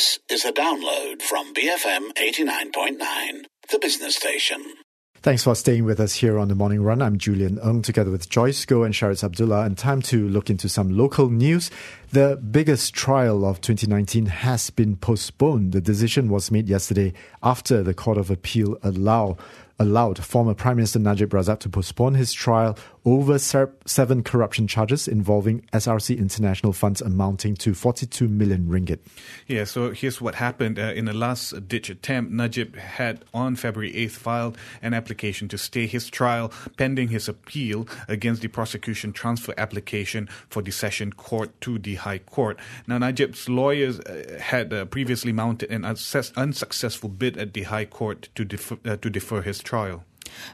This is a download from BFM 89.9, the business station. Thanks for staying with us here on the Morning Run. I'm Julian Eng together with Joyce Goh and Shariz Abdullah. And time to look into some local news. The biggest trial of 2019 has been postponed. The decision was made yesterday after the Court of Appeal allow allowed former Prime Minister Najib Razak to postpone his trial over seven corruption charges involving SRC International funds amounting to 42 million ringgit. Yeah, so here's what happened. Uh, in a last ditch attempt, Najib had on February 8th filed an application to stay his trial pending his appeal against the prosecution transfer application for the session court to the High Court. Now, Najib's lawyers uh, had uh, previously mounted an unsuccessful bid at the High Court to defer, uh, to defer his trial.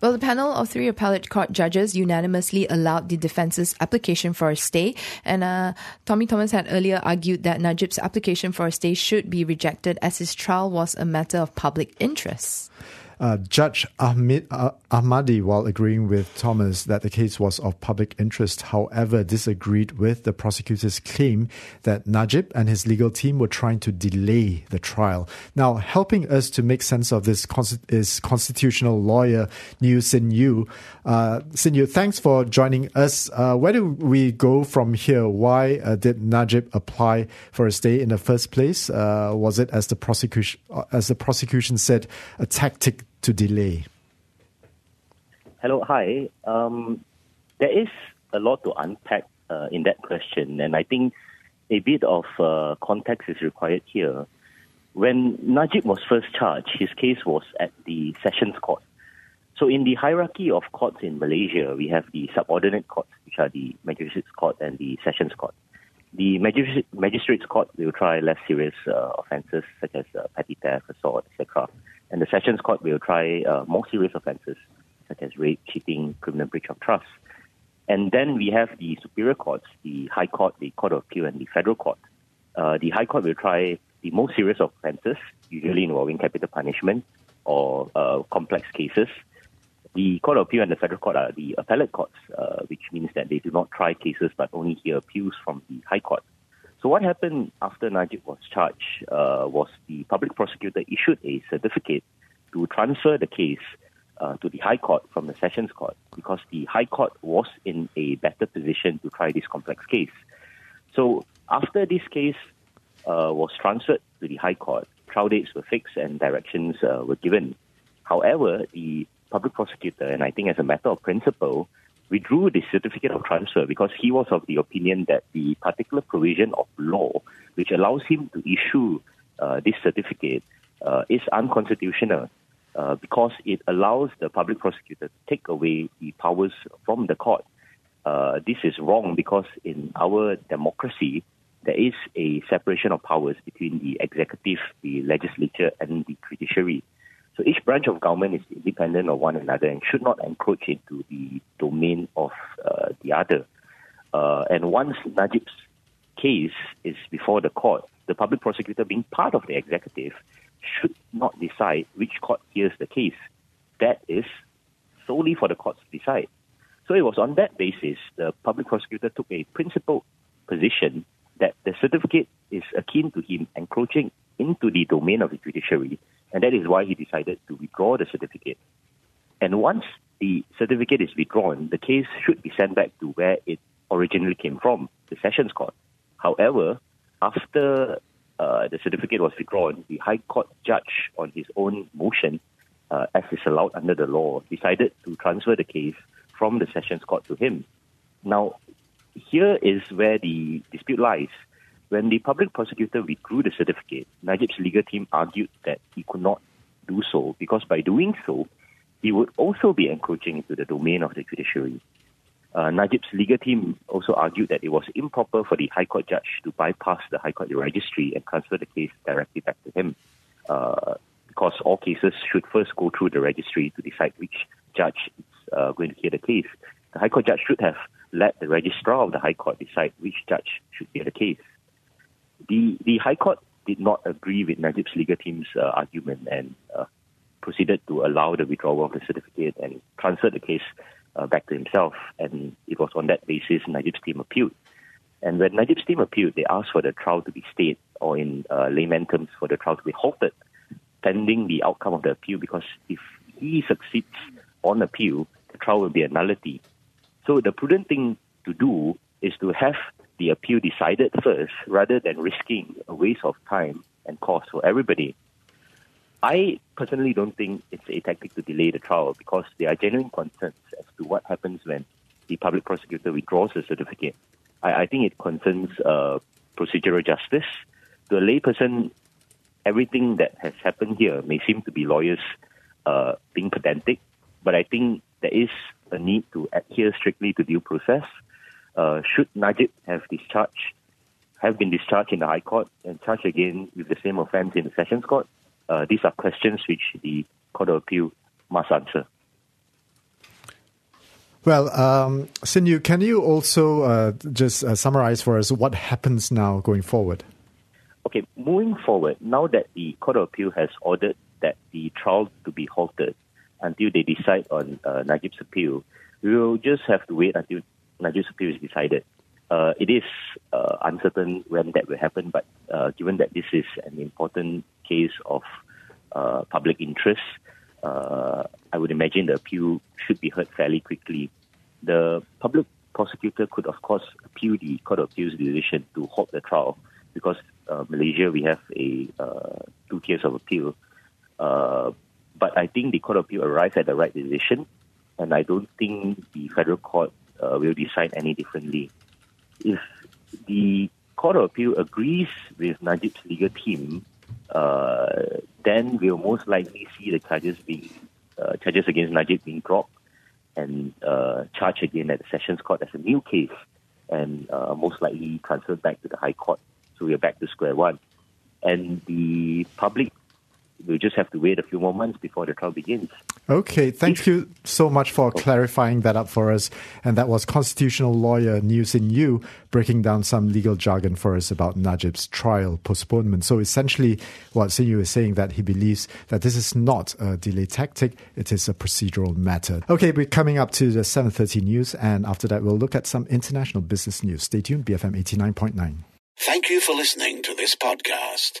Well, the panel of three appellate court judges unanimously allowed the defense's application for a stay. And uh, Tommy Thomas had earlier argued that Najib's application for a stay should be rejected as his trial was a matter of public interest. Uh, Judge Ahmed, uh, Ahmadi, while agreeing with Thomas that the case was of public interest, however, disagreed with the prosecutor's claim that Najib and his legal team were trying to delay the trial. Now, helping us to make sense of this is constitutional lawyer New Sin Yew. Uh, Sin Yew, thanks for joining us. Uh, where do we go from here? Why uh, did Najib apply for a stay in the first place? Uh, was it, as the prosecution, uh, as the prosecution said, a tactic to delay? Hello, hi. Um, there is a lot to unpack uh, in that question, and I think a bit of uh, context is required here. When Najib was first charged, his case was at the Sessions Court. So, in the hierarchy of courts in Malaysia, we have the subordinate courts, which are the Magistrates Court and the Sessions Court. The Magistrates Court will try less serious uh, offences such as uh, petty theft, assault, etc and the Sessions Court will try uh, more serious offences such as rape, cheating, criminal breach of trust. And then we have the superior courts, the High Court, the Court of Appeal, and the Federal Court. Uh, the High Court will try the most serious offences, usually involving capital punishment or uh, complex cases. The Court of Appeal and the Federal Court are the appellate courts, uh, which means that they do not try cases but only hear appeals from the High Court. So what happened after Najib was charged uh, was the public prosecutor issued a certificate to transfer the case uh, to the High Court from the Sessions Court because the High Court was in a better position to try this complex case. So after this case uh, was transferred to the High Court, trial dates were fixed and directions uh, were given. However, the public prosecutor, and I think as a matter of principle, withdrew the certificate of transfer because he was of the opinion that the particular provision of law which allows him to issue uh, this certificate uh, is unconstitutional uh, because it allows the public prosecutor to take away the powers from the court. Uh, this is wrong because in our democracy, there is a separation of powers between the executive, the legislature, and the judiciary. So each branch of government is independent of one another and should not encroach into the domain of uh, the other. Uh, and once Najib's case is before the court, the public prosecutor, being part of the executive, should not decide which court hears the case. That is solely for the courts to decide. So it was on that basis the public prosecutor took a principled position that the certificate is akin to him encroaching into the domain of the judiciary and that is why he decided to withdraw the certificate. And once the certificate is withdrawn, the case should be sent back to where it originally came from, the Sessions Court. However, after uh, the certificate was withdrawn, the High Court judge, on his own motion, uh, as is allowed under the law, decided to transfer the case from the Sessions Court to him. Now, here is where the dispute lies. When the public prosecutor withdrew the certificate, Najib's legal team argued that he could not do so because by doing so, he would also be encroaching into the domain of the judiciary. Uh, Najib's legal team also argued that it was improper for the High Court judge to bypass the High Court registry and transfer the case directly back to him, uh, because all cases should first go through the registry to decide which judge is uh, going to hear the case. The High Court judge should have let the registrar of the High Court decide which judge should hear the case. The, the High Court did not agree with Najib's legal team's uh, argument and uh, proceeded to allow the withdrawal of the certificate and transfer the case uh, back to himself. And it was on that basis Najib's team appealed. And when Najib's team appealed, they asked for the trial to be stayed, or in uh, layman terms, for the trial to be halted, pending the outcome of the appeal, because if he succeeds on appeal, the trial will be a nullity. So the prudent thing to do is to have the appeal decided first, rather than risking a waste of time and cost for everybody. I personally don't think it's a tactic to delay the trial because there are genuine concerns as to what happens when the public prosecutor withdraws the certificate. I, I think it concerns uh, procedural justice. To a layperson, everything that has happened here may seem to be lawyers uh, being pedantic, but I think there is a need to adhere strictly to due process. Uh, should Najib have discharged, have been discharged in the High Court and charged again with the same offence in the Sessions Court, uh, these are questions which the Court of Appeal must answer. Well, um, Sin can you also uh, just uh, summarize for us what happens now going forward? Okay, moving forward, now that the Court of Appeal has ordered that the trial to be halted until they decide on uh, Najib's appeal, we will just have to wait until Najib's appeal is decided. Uh, it is uh, uncertain when that will happen, but uh, given that this is an important case of uh, public interest, uh, I would imagine the appeal should be heard fairly quickly. The public prosecutor could, of course, appeal the Court of Appeal's decision to halt the trial because uh, Malaysia we have a two tiers of appeal. but I think the Court of Appeal arrived at the right decision, and I don't think the federal court will decide any differently if the Court of Appeal agrees with Najib's legal team, uh, then we'll most likely see the charges being uh, charges against Najib being dropped and uh, charged again at the Sessions Court as a new case, and uh, most likely transferred back to the High Court. So we're back to square one, and the public we'll just have to wait a few more months before the trial begins. Okay, thank you so much for clarifying that up for us. And that was constitutional lawyer New Sin Yew breaking down some legal jargon for us about Najib's trial postponement. So essentially, what Sin Yew is saying that he believes that this is not a delay tactic; it is a procedural matter. Okay, we're coming up to the 7:30 news, and after that, we'll look at some international business news. Stay tuned, BFM 89.9. Thank you for listening to this podcast.